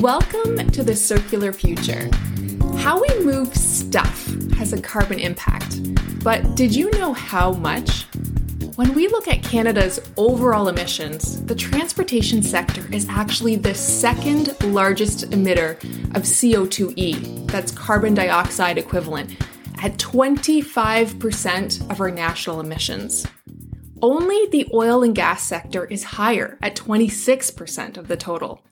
Welcome to the circular future. How we move stuff has a carbon impact, but did you know how much? When we look at Canada's overall emissions, the transportation sector is actually the second largest emitter of CO2e, that's carbon dioxide equivalent, at 25% of our national emissions. Only the oil and gas sector is higher at 26% of the total.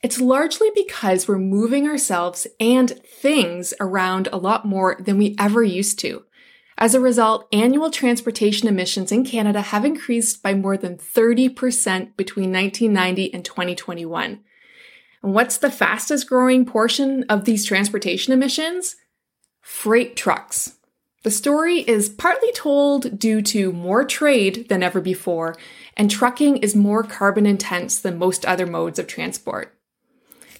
It's largely because we're moving ourselves and things around a lot more than we ever used to. As a result, annual transportation emissions in Canada have increased by more than 30% between 1990 and 2021. And what's the fastest growing portion of these transportation emissions? Freight trucks. The story is partly told due to more trade than ever before, and trucking is more carbon intense than most other modes of transport.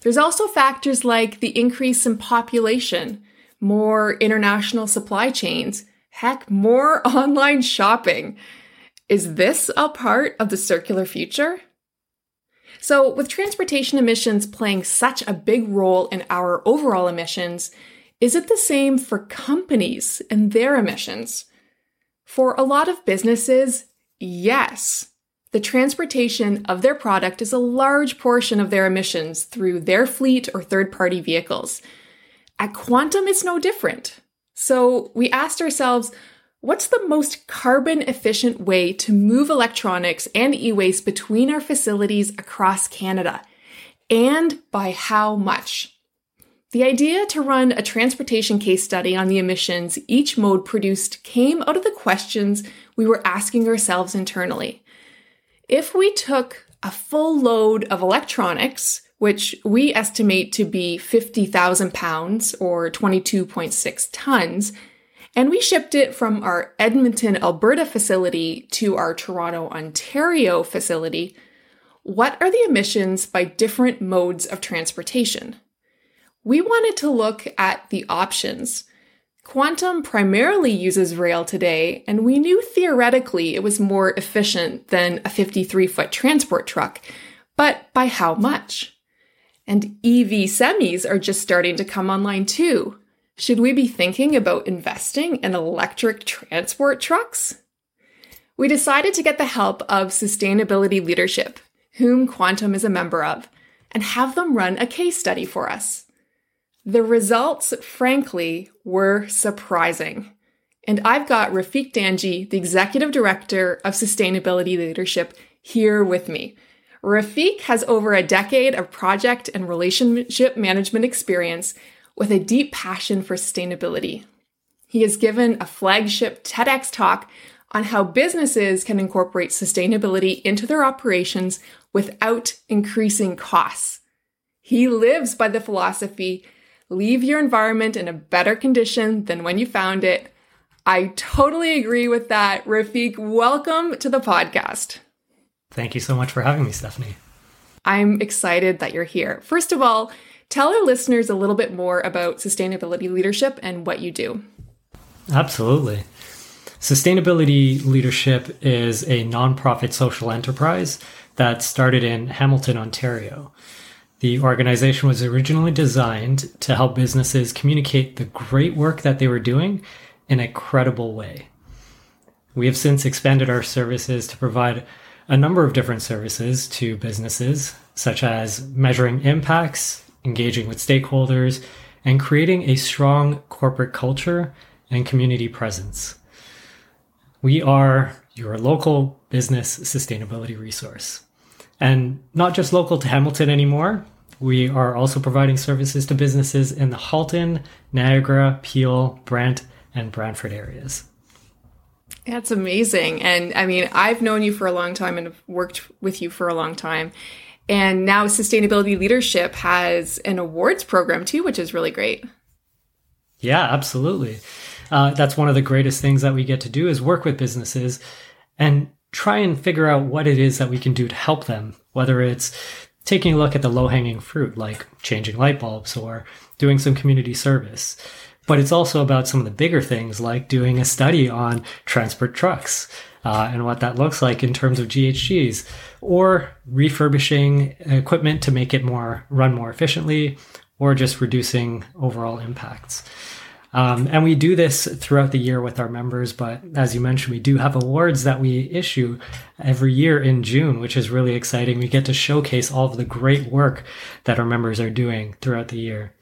There's also factors like the increase in population, more international supply chains, heck, more online shopping. Is this a part of the circular future? So, with transportation emissions playing such a big role in our overall emissions, is it the same for companies and their emissions? For a lot of businesses, yes. The transportation of their product is a large portion of their emissions through their fleet or third party vehicles. At Quantum, it's no different. So we asked ourselves, what's the most carbon efficient way to move electronics and e waste between our facilities across Canada? And by how much? The idea to run a transportation case study on the emissions each mode produced came out of the questions we were asking ourselves internally. If we took a full load of electronics, which we estimate to be 50,000 pounds or 22.6 tons, and we shipped it from our Edmonton, Alberta facility to our Toronto, Ontario facility, what are the emissions by different modes of transportation? We wanted to look at the options Quantum primarily uses rail today, and we knew theoretically it was more efficient than a 53 foot transport truck, but by how much? And EV semis are just starting to come online too. Should we be thinking about investing in electric transport trucks? We decided to get the help of Sustainability Leadership, whom Quantum is a member of, and have them run a case study for us. The results, frankly, were surprising. And I've got Rafiq Dhanji, the Executive Director of Sustainability Leadership, here with me. Rafiq has over a decade of project and relationship management experience with a deep passion for sustainability. He has given a flagship TEDx talk on how businesses can incorporate sustainability into their operations without increasing costs. He lives by the philosophy leave your environment in a better condition than when you found it. I totally agree with that. Rafiq, welcome to the podcast. Thank you so much for having me, Stephanie. I'm excited that you're here. First of all, tell our listeners a little bit more about sustainability leadership and what you do. Absolutely. Sustainability Leadership is a nonprofit social enterprise that started in Hamilton, Ontario. The organization was originally designed to help businesses communicate the great work that they were doing in a credible way. We have since expanded our services to provide a number of different services to businesses, such as measuring impacts, engaging with stakeholders, and creating a strong corporate culture and community presence. We are your local business sustainability resource. And not just local to Hamilton anymore, we are also providing services to businesses in the Halton, Niagara, Peel, Brant, and Brantford areas. That's amazing. And I mean, I've known you for a long time and worked with you for a long time. And now Sustainability Leadership has an awards program too, which is really great. Yeah, absolutely. Uh, that's one of the greatest things that we get to do is work with businesses and try and figure out what it is that we can do to help them, whether it's taking a look at the low hanging fruit, like changing light bulbs or doing some community service. But it's also about some of the bigger things like doing a study on transport trucks uh, and what that looks like in terms of GHGs, or refurbishing equipment to make it more run more efficiently, or just reducing overall impacts. Um, and we do this throughout the year with our members. But as you mentioned, we do have awards that we issue every year in June, which is really exciting. We get to showcase all of the great work that our members are doing throughout the year.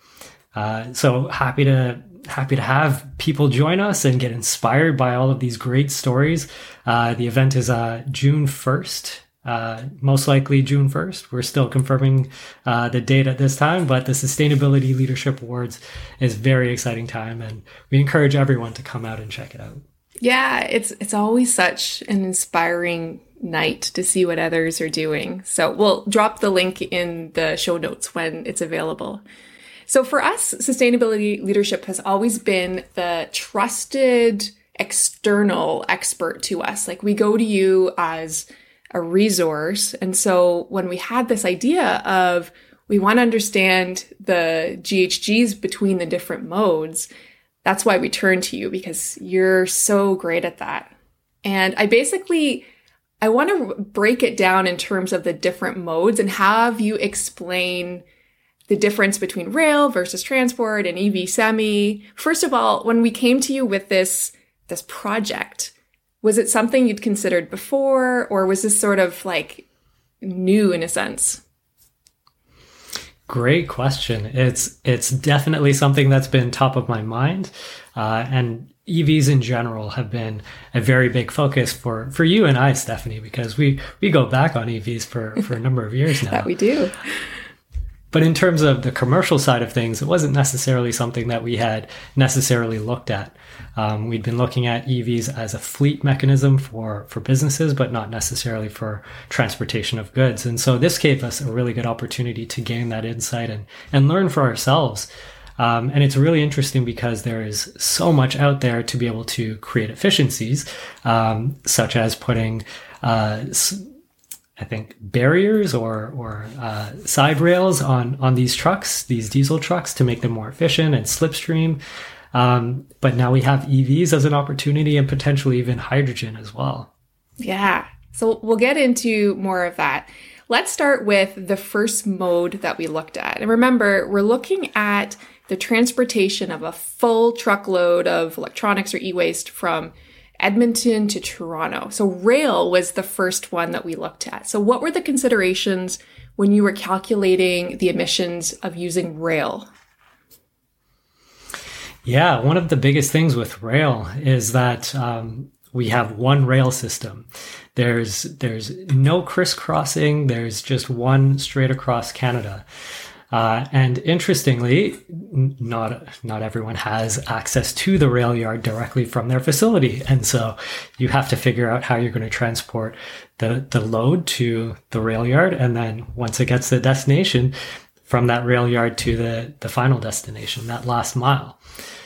Uh, so happy to happy to have people join us and get inspired by all of these great stories. Uh, the event is uh, June first uh, most likely June 1st. We're still confirming uh, the date at this time, but the Sustainability Leadership Awards is very exciting time, and we encourage everyone to come out and check it out. Yeah, it's it's always such an inspiring night to see what others are doing. So we'll drop the link in the show notes when it's available. So for us, sustainability leadership has always been the trusted external expert to us. Like we go to you as a resource. And so when we had this idea of we want to understand the GHGs between the different modes, that's why we turn to you because you're so great at that. And I basically I want to break it down in terms of the different modes and have you explain the difference between rail versus transport and EV semi. First of all, when we came to you with this this project, was it something you'd considered before, or was this sort of like new in a sense? Great question. It's it's definitely something that's been top of my mind, uh, and EVs in general have been a very big focus for for you and I, Stephanie, because we we go back on EVs for for a number of years now. that we do. But in terms of the commercial side of things, it wasn't necessarily something that we had necessarily looked at. Um, we'd been looking at EVs as a fleet mechanism for, for businesses, but not necessarily for transportation of goods. And so this gave us a really good opportunity to gain that insight and, and learn for ourselves. Um, and it's really interesting because there is so much out there to be able to create efficiencies, um, such as putting uh, I think barriers or or uh, side rails on on these trucks, these diesel trucks, to make them more efficient and slipstream. Um, but now we have EVs as an opportunity and potentially even hydrogen as well. Yeah. So we'll get into more of that. Let's start with the first mode that we looked at. And remember, we're looking at the transportation of a full truckload of electronics or e waste from Edmonton to Toronto. So rail was the first one that we looked at. So what were the considerations when you were calculating the emissions of using rail? Yeah, one of the biggest things with rail is that um, we have one rail system. There's there's no crisscrossing. There's just one straight across Canada. Uh, and interestingly, not not everyone has access to the rail yard directly from their facility, and so you have to figure out how you're going to transport the the load to the rail yard, and then once it gets to the destination, from that rail yard to the the final destination, that last mile.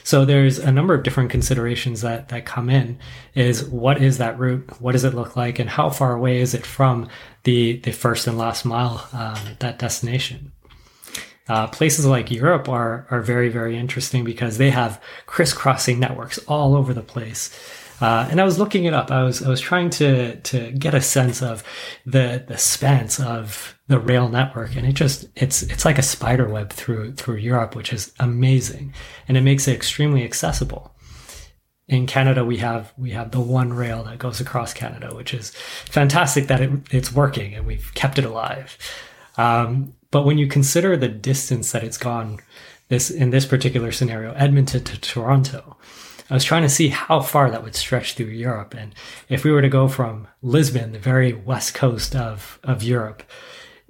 So there's a number of different considerations that that come in. Is what is that route? What does it look like, and how far away is it from the the first and last mile um, that destination? Uh, places like Europe are are very very interesting because they have crisscrossing networks all over the place. Uh, and I was looking it up. I was I was trying to to get a sense of the the spans of the rail network, and it just it's it's like a spider web through through Europe, which is amazing, and it makes it extremely accessible. In Canada, we have we have the one rail that goes across Canada, which is fantastic that it, it's working and we've kept it alive. Um, but when you consider the distance that it's gone, this in this particular scenario, Edmonton to Toronto, I was trying to see how far that would stretch through Europe. And if we were to go from Lisbon, the very west coast of, of Europe,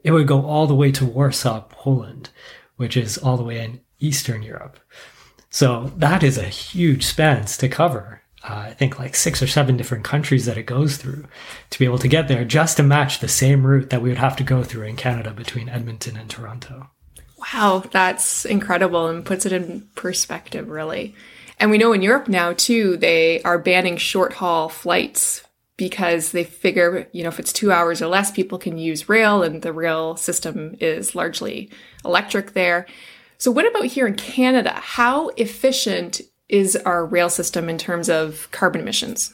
it would go all the way to Warsaw, Poland, which is all the way in Eastern Europe. So that is a huge span to cover uh, I think like six or seven different countries that it goes through to be able to get there just to match the same route that we would have to go through in Canada between Edmonton and Toronto. Wow, that's incredible and puts it in perspective, really. And we know in Europe now, too, they are banning short haul flights because they figure, you know, if it's two hours or less, people can use rail and the rail system is largely electric there. So, what about here in Canada? How efficient is our rail system in terms of carbon emissions?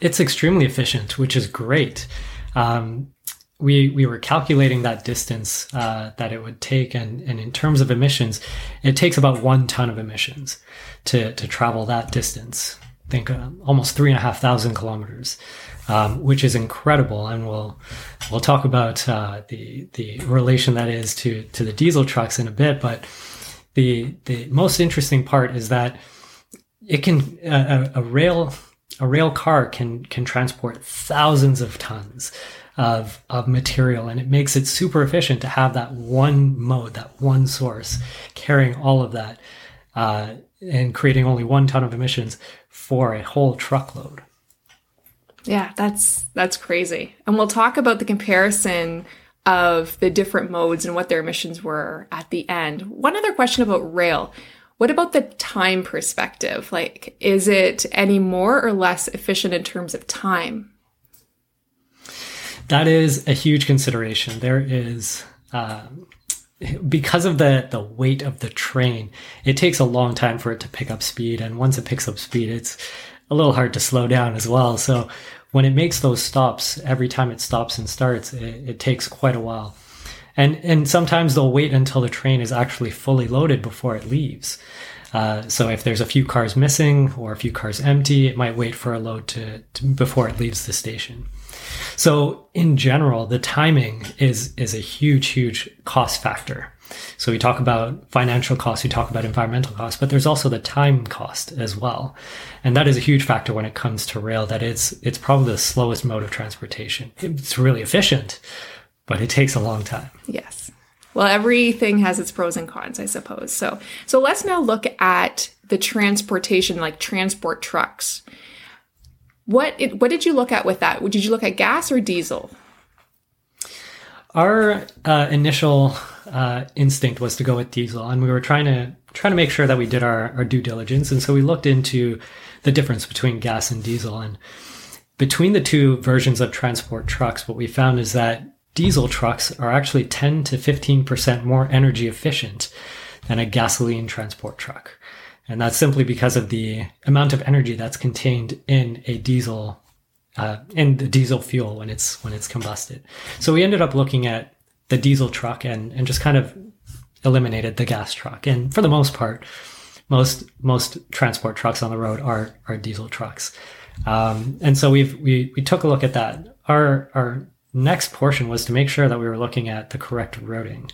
It's extremely efficient, which is great. Um, we we were calculating that distance uh, that it would take, and, and in terms of emissions, it takes about one ton of emissions to to travel that distance. I think uh, almost three and a half thousand kilometers, um, which is incredible. And we'll we'll talk about uh, the the relation that is to to the diesel trucks in a bit. But the the most interesting part is that it can a, a rail a rail car can can transport thousands of tons of, of material and it makes it super efficient to have that one mode that one source carrying all of that uh, and creating only one ton of emissions for a whole truckload. Yeah that's that's crazy. And we'll talk about the comparison of the different modes and what their emissions were at the end one other question about rail what about the time perspective? Like, is it any more or less efficient in terms of time? That is a huge consideration. There is, um, because of the, the weight of the train, it takes a long time for it to pick up speed. And once it picks up speed, it's a little hard to slow down as well. So when it makes those stops, every time it stops and starts, it, it takes quite a while and and sometimes they'll wait until the train is actually fully loaded before it leaves. Uh, so if there's a few cars missing or a few cars empty, it might wait for a load to, to, before it leaves the station. So in general, the timing is is a huge, huge cost factor. So we talk about financial costs, we talk about environmental costs, but there's also the time cost as well. And that is a huge factor when it comes to rail, that it's it's probably the slowest mode of transportation. It's really efficient, but it takes a long time. Yes. Well, everything has its pros and cons, I suppose. So, so let's now look at the transportation, like transport trucks. What it, what did you look at with that? Did you look at gas or diesel? Our uh, initial uh, instinct was to go with diesel, and we were trying to trying to make sure that we did our, our due diligence, and so we looked into the difference between gas and diesel, and between the two versions of transport trucks, what we found is that diesel trucks are actually 10 to 15% more energy efficient than a gasoline transport truck. And that's simply because of the amount of energy that's contained in a diesel, uh, in the diesel fuel when it's, when it's combusted. So we ended up looking at the diesel truck and, and just kind of eliminated the gas truck. And for the most part, most, most transport trucks on the road are, are diesel trucks. Um, and so we've, we, we took a look at that. Our, our next portion was to make sure that we were looking at the correct routing.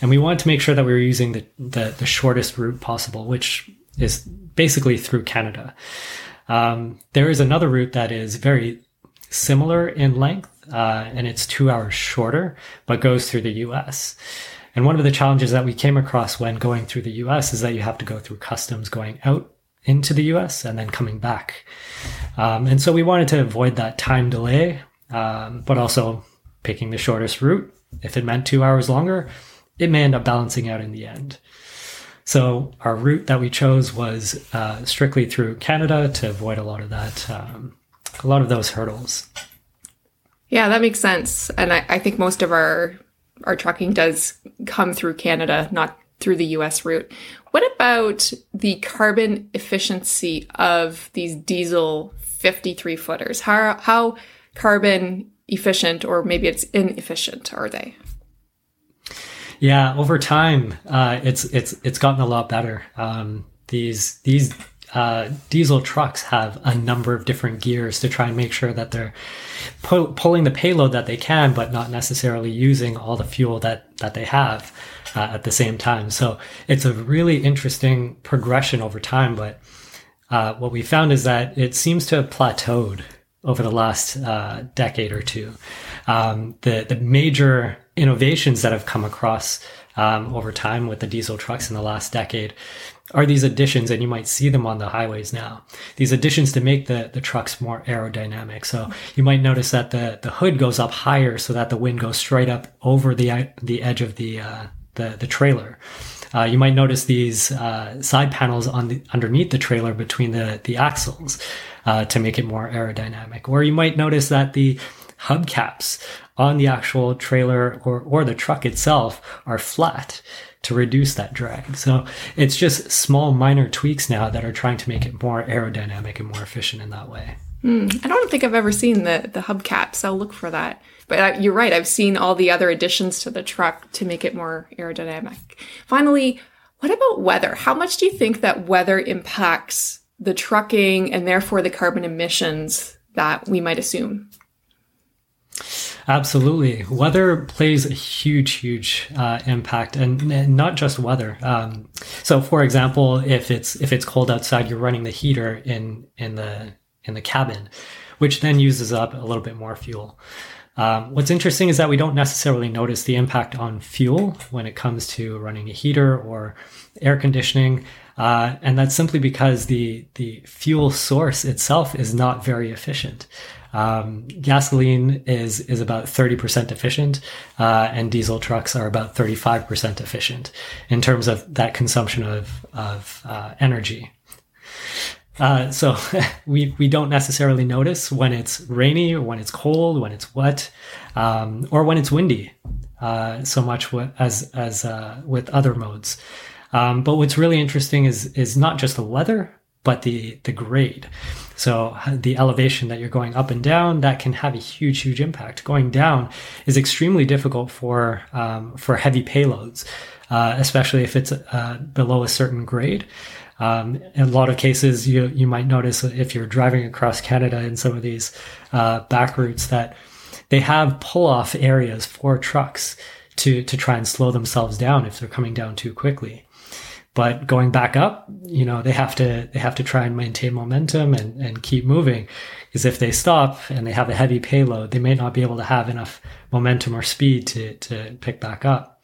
And we wanted to make sure that we were using the, the, the shortest route possible, which is basically through Canada. Um, there is another route that is very similar in length, uh, and it's two hours shorter, but goes through the US. And one of the challenges that we came across when going through the US is that you have to go through customs going out into the US and then coming back. Um, and so we wanted to avoid that time delay um, but also picking the shortest route. If it meant two hours longer, it may end up balancing out in the end. So our route that we chose was uh, strictly through Canada to avoid a lot of that, um, a lot of those hurdles. Yeah, that makes sense. And I, I think most of our our trucking does come through Canada, not through the US route. What about the carbon efficiency of these diesel 53 footers? How, how carbon efficient or maybe it's inefficient are they yeah over time uh, it's it's it's gotten a lot better um, these these uh, diesel trucks have a number of different gears to try and make sure that they're pu- pulling the payload that they can, but not necessarily using all the fuel that that they have uh, at the same time. So it's a really interesting progression over time. But uh, what we found is that it seems to have plateaued over the last uh, decade or two. Um, the the major innovations that have come across um, over time with the diesel trucks in the last decade are these additions, and you might see them on the highways now. These additions to make the, the trucks more aerodynamic. So you might notice that the, the hood goes up higher so that the wind goes straight up over the the edge of the uh, the, the trailer. Uh, you might notice these uh, side panels on the underneath the trailer between the the axles uh, to make it more aerodynamic. Or you might notice that the hubcaps on the actual trailer or, or the truck itself are flat to reduce that drag. So it's just small minor tweaks now that are trying to make it more aerodynamic and more efficient in that way. Mm, I don't think I've ever seen the the hubcaps. I'll look for that. But uh, you're right. I've seen all the other additions to the truck to make it more aerodynamic. Finally, what about weather? How much do you think that weather impacts the trucking and therefore the carbon emissions that we might assume? Absolutely. Weather plays a huge, huge uh, impact and, and, not just weather. Um, so for example, if it's, if it's cold outside, you're running the heater in, in the, in the cabin, which then uses up a little bit more fuel. Um, what's interesting is that we don't necessarily notice the impact on fuel when it comes to running a heater or air conditioning. Uh, and that's simply because the, the fuel source itself is not very efficient. Um, gasoline is is about 30% efficient, uh, and diesel trucks are about 35% efficient in terms of that consumption of of uh, energy. Uh, so we we don't necessarily notice when it's rainy or when it's cold, when it's wet, um, or when it's windy, uh, so much as as uh, with other modes. Um, but what's really interesting is is not just the weather, but the the grade. So the elevation that you're going up and down that can have a huge huge impact. Going down is extremely difficult for um, for heavy payloads, uh, especially if it's uh, below a certain grade. Um, in a lot of cases, you you might notice if you're driving across Canada in some of these uh, back routes that they have pull off areas for trucks to to try and slow themselves down if they're coming down too quickly. But going back up, you know, they have to they have to try and maintain momentum and, and keep moving. Because if they stop and they have a heavy payload, they may not be able to have enough momentum or speed to to pick back up.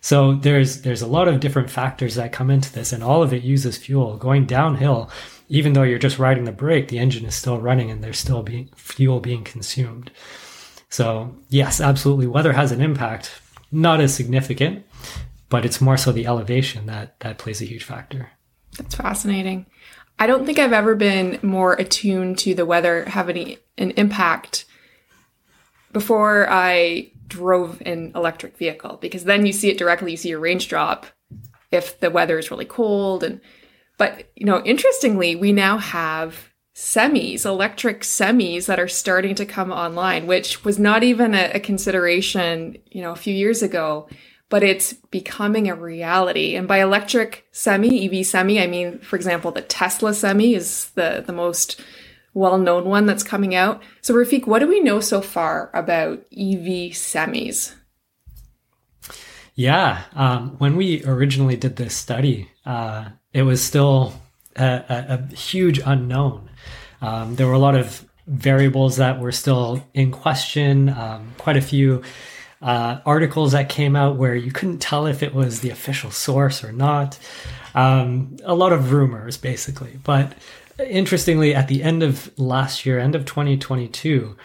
So there's there's a lot of different factors that come into this, and all of it uses fuel. Going downhill, even though you're just riding the brake, the engine is still running, and there's still being fuel being consumed. So yes, absolutely, weather has an impact. Not as significant, but it's more so the elevation that that plays a huge factor. That's fascinating. I don't think I've ever been more attuned to the weather having an impact before I drove an electric vehicle because then you see it directly you see your range drop if the weather is really cold and but you know interestingly we now have semis electric semis that are starting to come online which was not even a, a consideration you know a few years ago but it's becoming a reality and by electric semi ev semi i mean for example the tesla semi is the the most well-known one that's coming out. So Rafiq, what do we know so far about EV semis? Yeah, um, when we originally did this study, uh, it was still a, a, a huge unknown. Um, there were a lot of variables that were still in question. Um, quite a few uh, articles that came out where you couldn't tell if it was the official source or not. Um, a lot of rumors, basically. But interestingly, at the end of last year, end of 2022,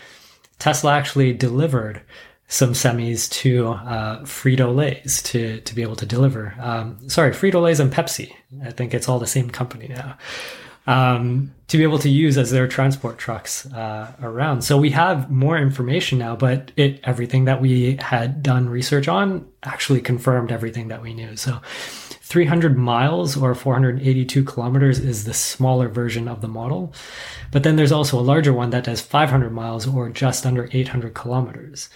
Tesla actually delivered some semis to uh, Frito Lay's to to be able to deliver. Um, sorry, Frito Lay's and Pepsi. I think it's all the same company now. Um, to be able to use as their transport trucks uh, around. So we have more information now, but it everything that we had done research on actually confirmed everything that we knew. So 300 miles or 482 kilometers is the smaller version of the model. But then there's also a larger one that does 500 miles or just under 800 kilometers.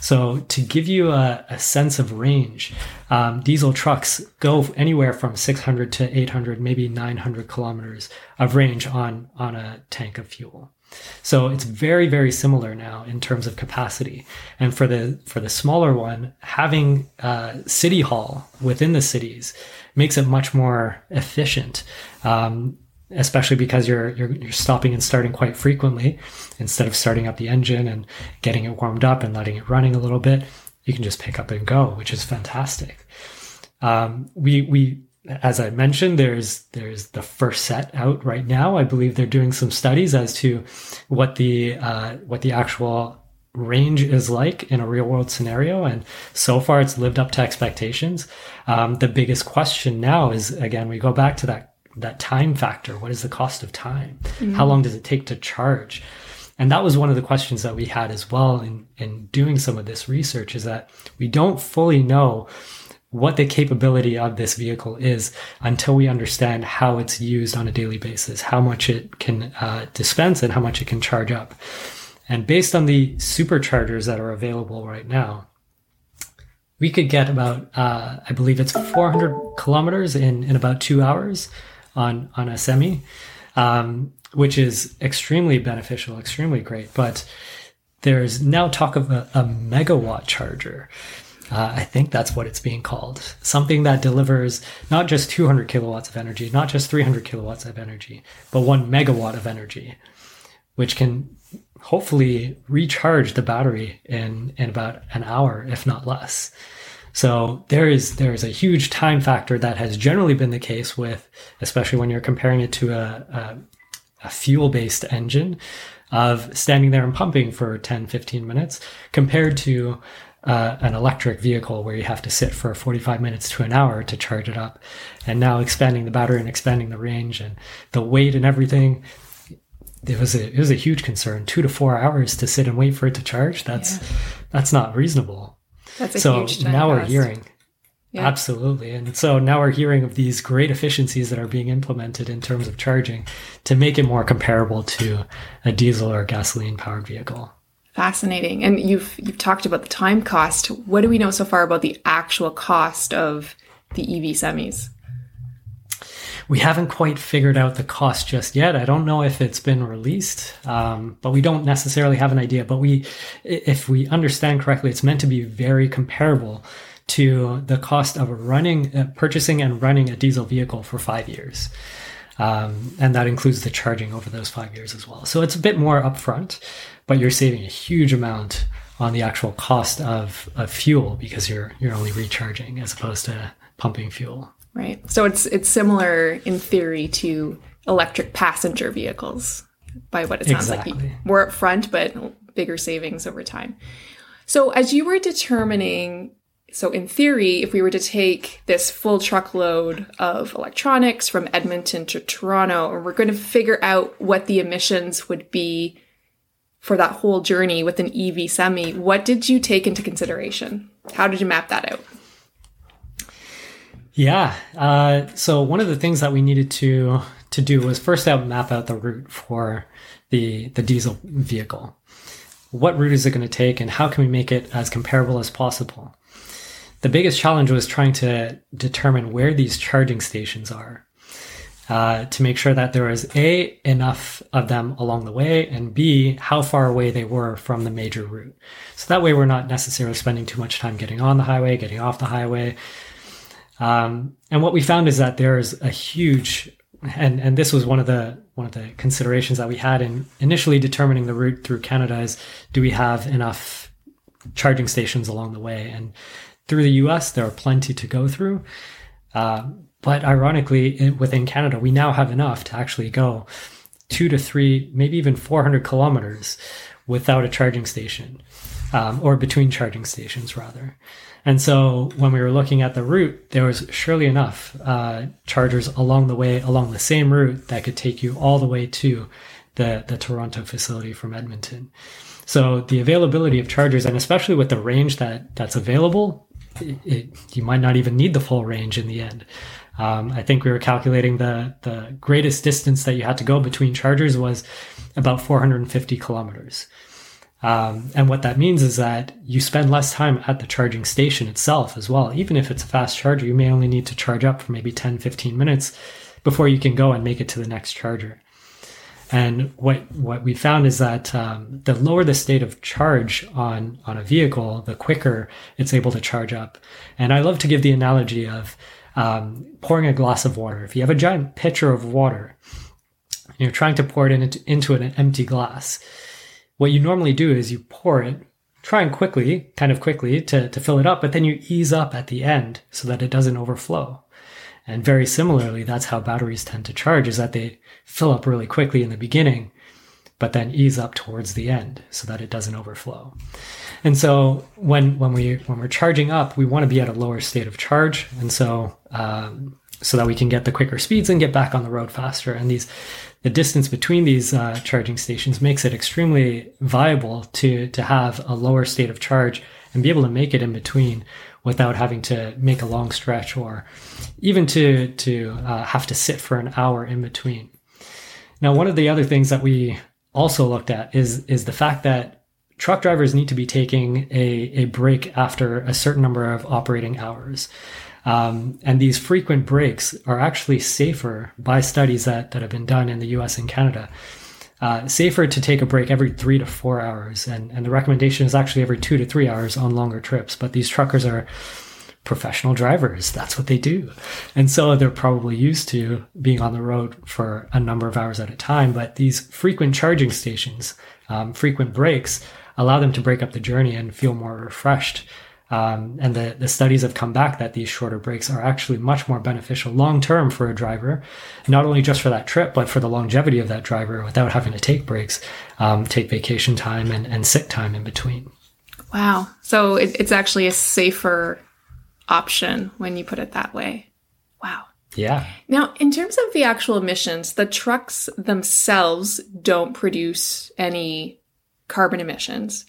So to give you a, a sense of range, um, diesel trucks go anywhere from 600 to 800, maybe 900 kilometers of range on, on a tank of fuel. So it's very, very similar now in terms of capacity. And for the for the smaller one, having uh, city haul within the cities makes it much more efficient. Um, especially because you're, you're you're stopping and starting quite frequently instead of starting up the engine and getting it warmed up and letting it running a little bit you can just pick up and go which is fantastic um, we we as I mentioned, there's there's the first set out right now. I believe they're doing some studies as to what the uh, what the actual range is like in a real world scenario, and so far it's lived up to expectations. Um, the biggest question now is again we go back to that that time factor. What is the cost of time? Mm-hmm. How long does it take to charge? And that was one of the questions that we had as well in in doing some of this research. Is that we don't fully know what the capability of this vehicle is until we understand how it's used on a daily basis, how much it can uh, dispense and how much it can charge up. And based on the superchargers that are available right now, we could get about, uh, I believe it's 400 kilometers in, in about two hours on, on a semi, um, which is extremely beneficial, extremely great. But there's now talk of a, a megawatt charger. Uh, I think that's what it's being called. Something that delivers not just 200 kilowatts of energy, not just 300 kilowatts of energy, but one megawatt of energy, which can hopefully recharge the battery in, in about an hour, if not less. So there is there is a huge time factor that has generally been the case with, especially when you're comparing it to a, a, a fuel based engine of standing there and pumping for 10, 15 minutes compared to uh, an electric vehicle where you have to sit for 45 minutes to an hour to charge it up. And now expanding the battery and expanding the range and the weight and everything. It was a it was a huge concern. Two to four hours to sit and wait for it to charge. That's yeah. that's not reasonable. That's a so now we're hearing yeah. Absolutely. And so now we're hearing of these great efficiencies that are being implemented in terms of charging to make it more comparable to a diesel or gasoline powered vehicle. Fascinating. And you've you've talked about the time cost. What do we know so far about the actual cost of the EV semis? We haven't quite figured out the cost just yet. I don't know if it's been released, um, but we don't necessarily have an idea. But we, if we understand correctly, it's meant to be very comparable to the cost of running, uh, purchasing and running a diesel vehicle for five years. Um, and that includes the charging over those five years as well. So it's a bit more upfront, but you're saving a huge amount on the actual cost of, of fuel because you're you're only recharging as opposed to pumping fuel. Right. So it's it's similar in theory to electric passenger vehicles by what it sounds exactly. like. More upfront, but bigger savings over time. So as you were determining so, in theory, if we were to take this full truckload of electronics from Edmonton to Toronto, and we're going to figure out what the emissions would be for that whole journey with an EV semi, what did you take into consideration? How did you map that out? Yeah. Uh, so one of the things that we needed to to do was first out map out the route for the the diesel vehicle. What route is it going to take, and how can we make it as comparable as possible? the biggest challenge was trying to determine where these charging stations are uh, to make sure that there was a enough of them along the way and b how far away they were from the major route so that way we're not necessarily spending too much time getting on the highway getting off the highway um, and what we found is that there's a huge and and this was one of the one of the considerations that we had in initially determining the route through Canada is do we have enough charging stations along the way and through the US, there are plenty to go through. Uh, but ironically, within Canada, we now have enough to actually go two to three, maybe even 400 kilometers without a charging station, um, or between charging stations, rather. And so when we were looking at the route, there was surely enough uh, chargers along the way, along the same route that could take you all the way to the, the Toronto facility from Edmonton. So the availability of chargers, and especially with the range that that's available, it, it, you might not even need the full range in the end. Um, I think we were calculating the the greatest distance that you had to go between chargers was about 450 kilometers. Um, and what that means is that you spend less time at the charging station itself as well. Even if it's a fast charger, you may only need to charge up for maybe 10, 15 minutes before you can go and make it to the next charger. And what what we found is that um, the lower the state of charge on on a vehicle, the quicker it's able to charge up. And I love to give the analogy of um, pouring a glass of water. If you have a giant pitcher of water, and you're trying to pour it into, into an empty glass, what you normally do is you pour it, trying quickly, kind of quickly to, to fill it up, but then you ease up at the end so that it doesn't overflow. And very similarly, that's how batteries tend to charge is that they fill up really quickly in the beginning, but then ease up towards the end so that it doesn't overflow. And so when when we when we're charging up, we want to be at a lower state of charge, and so um, so that we can get the quicker speeds and get back on the road faster. And these the distance between these uh, charging stations makes it extremely viable to to have a lower state of charge and be able to make it in between without having to make a long stretch or even to to uh, have to sit for an hour in between. Now, one of the other things that we also looked at is is the fact that truck drivers need to be taking a, a break after a certain number of operating hours. Um, and these frequent breaks are actually safer by studies that, that have been done in the US and Canada. Uh, safer to take a break every three to four hours. And, and the recommendation is actually every two to three hours on longer trips. But these truckers are professional drivers. That's what they do. And so they're probably used to being on the road for a number of hours at a time. But these frequent charging stations, um, frequent breaks, allow them to break up the journey and feel more refreshed. Um, and the, the studies have come back that these shorter breaks are actually much more beneficial long term for a driver, not only just for that trip, but for the longevity of that driver without having to take breaks, um, take vacation time and, and sick time in between. Wow. So it, it's actually a safer option when you put it that way. Wow. Yeah. Now, in terms of the actual emissions, the trucks themselves don't produce any carbon emissions,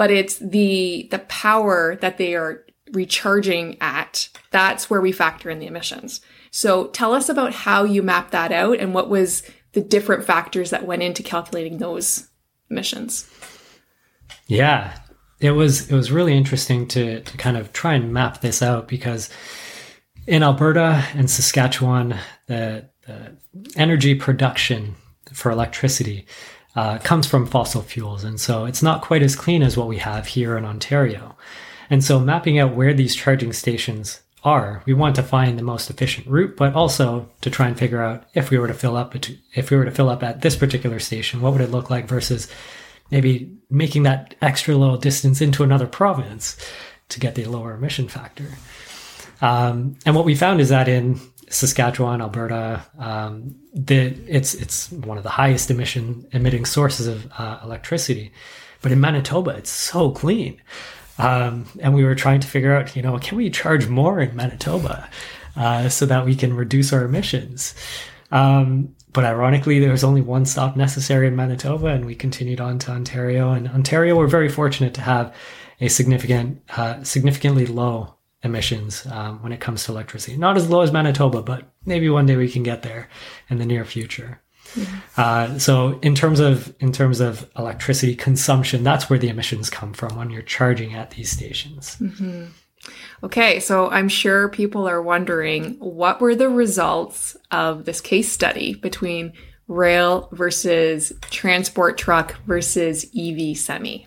but it's the the power that they are recharging at. That's where we factor in the emissions. So, tell us about how you map that out and what was the different factors that went into calculating those emissions. Yeah it was it was really interesting to to kind of try and map this out because in Alberta and Saskatchewan, the, the energy production for electricity uh, comes from fossil fuels, and so it's not quite as clean as what we have here in Ontario. And so, mapping out where these charging stations are, we want to find the most efficient route, but also to try and figure out if we were to fill up if we were to fill up at this particular station, what would it look like versus maybe making that extra little distance into another province to get the lower emission factor. Um, and what we found is that in Saskatchewan, Alberta, um, the, it's it's one of the highest emission emitting sources of uh, electricity. But in Manitoba, it's so clean. Um, and we were trying to figure out, you know, can we charge more in Manitoba uh, so that we can reduce our emissions? Um, but ironically, there was only one stop necessary in Manitoba, and we continued on to Ontario. And Ontario, we're very fortunate to have a significant, uh, significantly low emissions um, when it comes to electricity. Not as low as Manitoba, but maybe one day we can get there in the near future. Uh, so in terms of in terms of electricity consumption, that's where the emissions come from when you're charging at these stations. Mm-hmm. Okay, so I'm sure people are wondering what were the results of this case study between rail versus transport truck versus EV semi?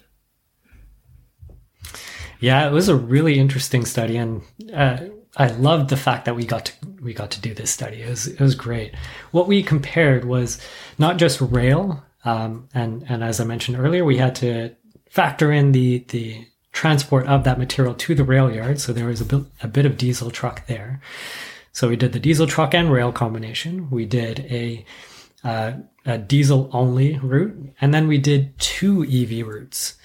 Yeah, it was a really interesting study, and uh, I loved the fact that we got to we got to do this study. It was it was great. What we compared was not just rail, um, and and as I mentioned earlier, we had to factor in the the transport of that material to the rail yard. So there was a bit, a bit of diesel truck there. So we did the diesel truck and rail combination. We did a, uh, a diesel only route, and then we did two EV routes.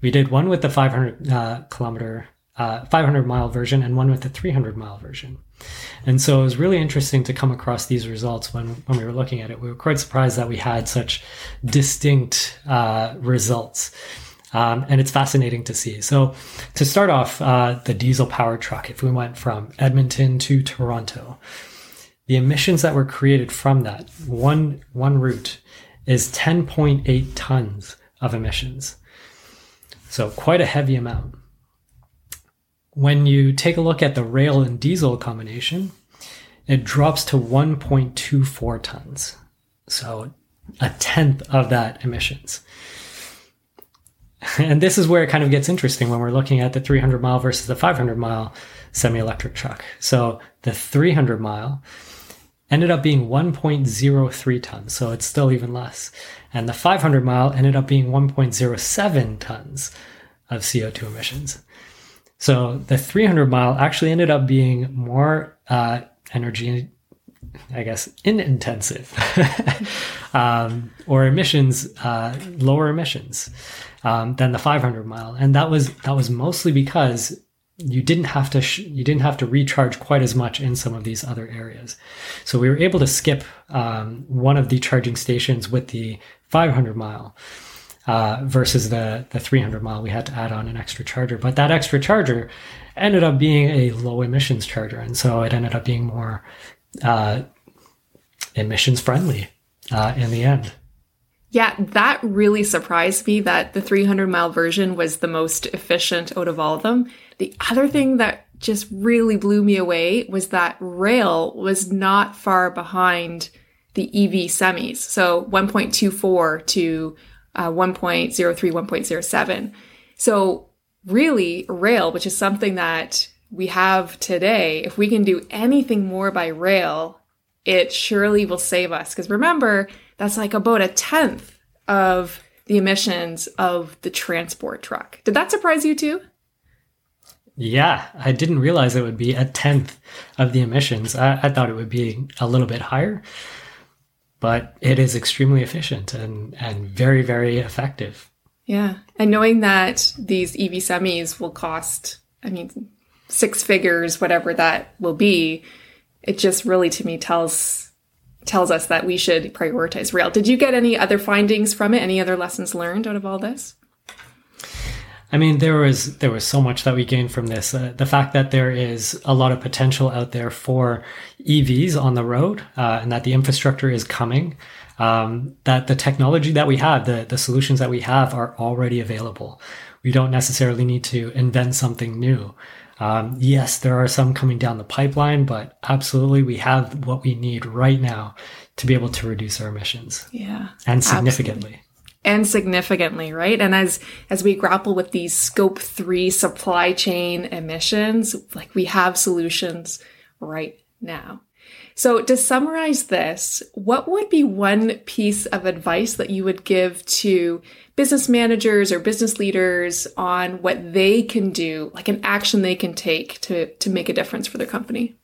We did one with the 500 uh, kilometer, uh, 500 mile version, and one with the 300 mile version. And so it was really interesting to come across these results when, when we were looking at it. We were quite surprised that we had such distinct uh, results. Um, and it's fascinating to see. So, to start off, uh, the diesel powered truck, if we went from Edmonton to Toronto, the emissions that were created from that one, one route is 10.8 tons of emissions. So, quite a heavy amount. When you take a look at the rail and diesel combination, it drops to 1.24 tons. So, a tenth of that emissions. And this is where it kind of gets interesting when we're looking at the 300 mile versus the 500 mile semi electric truck. So the 300 mile ended up being 1.03 tons, so it's still even less. And the 500 mile ended up being 1.07 tons of CO2 emissions. So the 300 mile actually ended up being more uh, energy, I guess, intensive, um, or emissions, uh, lower emissions um, than the 500 mile, and that was that was mostly because you didn't have to sh- you didn't have to recharge quite as much in some of these other areas. So we were able to skip um, one of the charging stations with the 500 mile. uh, versus the the 300 mile we had to add on an extra charger. But that extra charger ended up being a low emissions charger, and so it ended up being more uh, emissions friendly uh, in the end. Yeah, that really surprised me that the 300 mile version was the most efficient out of all of them. The other thing that just really blew me away was that rail was not far behind the EV semis. So 1.24 to uh, 1.03, 1.07. So really rail, which is something that we have today, if we can do anything more by rail, it surely will save us. Because remember, that's like about a tenth of the emissions of the transport truck. Did that surprise you too? Yeah, I didn't realize it would be a tenth of the emissions. I, I, thought it would be a little bit higher, but it is extremely efficient and, and very, very effective. Yeah. And knowing that these EV semis will cost, I mean, six figures, whatever that will be, it just really to me tells tells us that we should prioritize rail. Did you get any other findings from it? Any other lessons learned out of all this? I mean, there was there was so much that we gained from this. Uh, the fact that there is a lot of potential out there for EVs on the road, uh, and that the infrastructure is coming. Um, that the technology that we have, the the solutions that we have, are already available. We don't necessarily need to invent something new. Um, yes, there are some coming down the pipeline, but absolutely, we have what we need right now to be able to reduce our emissions. Yeah, and significantly. Absolutely and significantly, right? And as as we grapple with these scope 3 supply chain emissions, like we have solutions right now. So to summarize this, what would be one piece of advice that you would give to business managers or business leaders on what they can do, like an action they can take to to make a difference for their company?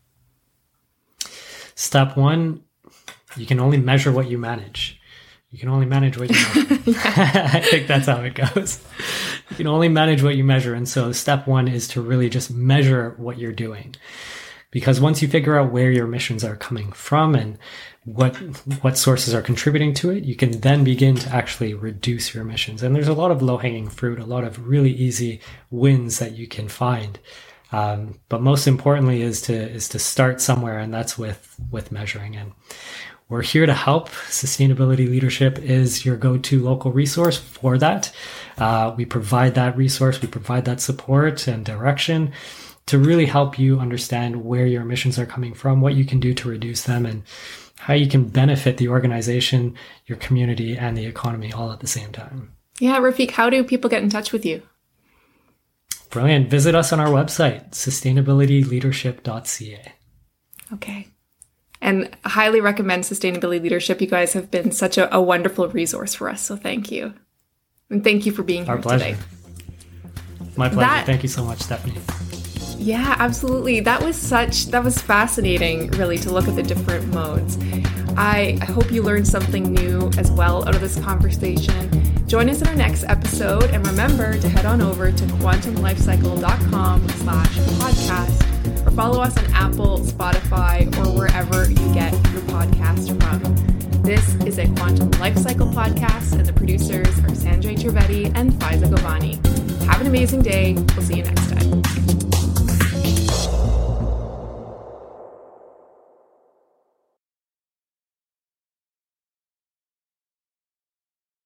Step 1, you can only measure what you manage you can only manage what you measure. I think that's how it goes. You can only manage what you measure. And so step one is to really just measure what you're doing. Because once you figure out where your emissions are coming from and what what sources are contributing to it, you can then begin to actually reduce your emissions. And there's a lot of low hanging fruit, a lot of really easy wins that you can find. Um, but most importantly is to is to start somewhere, and that's with with measuring. And we're here to help. Sustainability Leadership is your go to local resource for that. Uh, we provide that resource, we provide that support and direction to really help you understand where your emissions are coming from, what you can do to reduce them, and how you can benefit the organization, your community, and the economy all at the same time. Yeah, Rafiq, how do people get in touch with you? Brilliant. Visit us on our website, sustainabilityleadership.ca. Okay and highly recommend sustainability leadership. You guys have been such a, a wonderful resource for us. So thank you. And thank you for being here Our pleasure. today. My pleasure. That, thank you so much, Stephanie. Yeah, absolutely. That was such that was fascinating really to look at the different modes. I, I hope you learned something new as well out of this conversation. Join us in our next episode and remember to head on over to quantumlifecycle.com slash podcast or follow us on Apple, Spotify, or wherever you get your podcast from. This is a Quantum Lifecycle podcast and the producers are Sanjay Trivedi and Faiza Govani. Have an amazing day. We'll see you next time.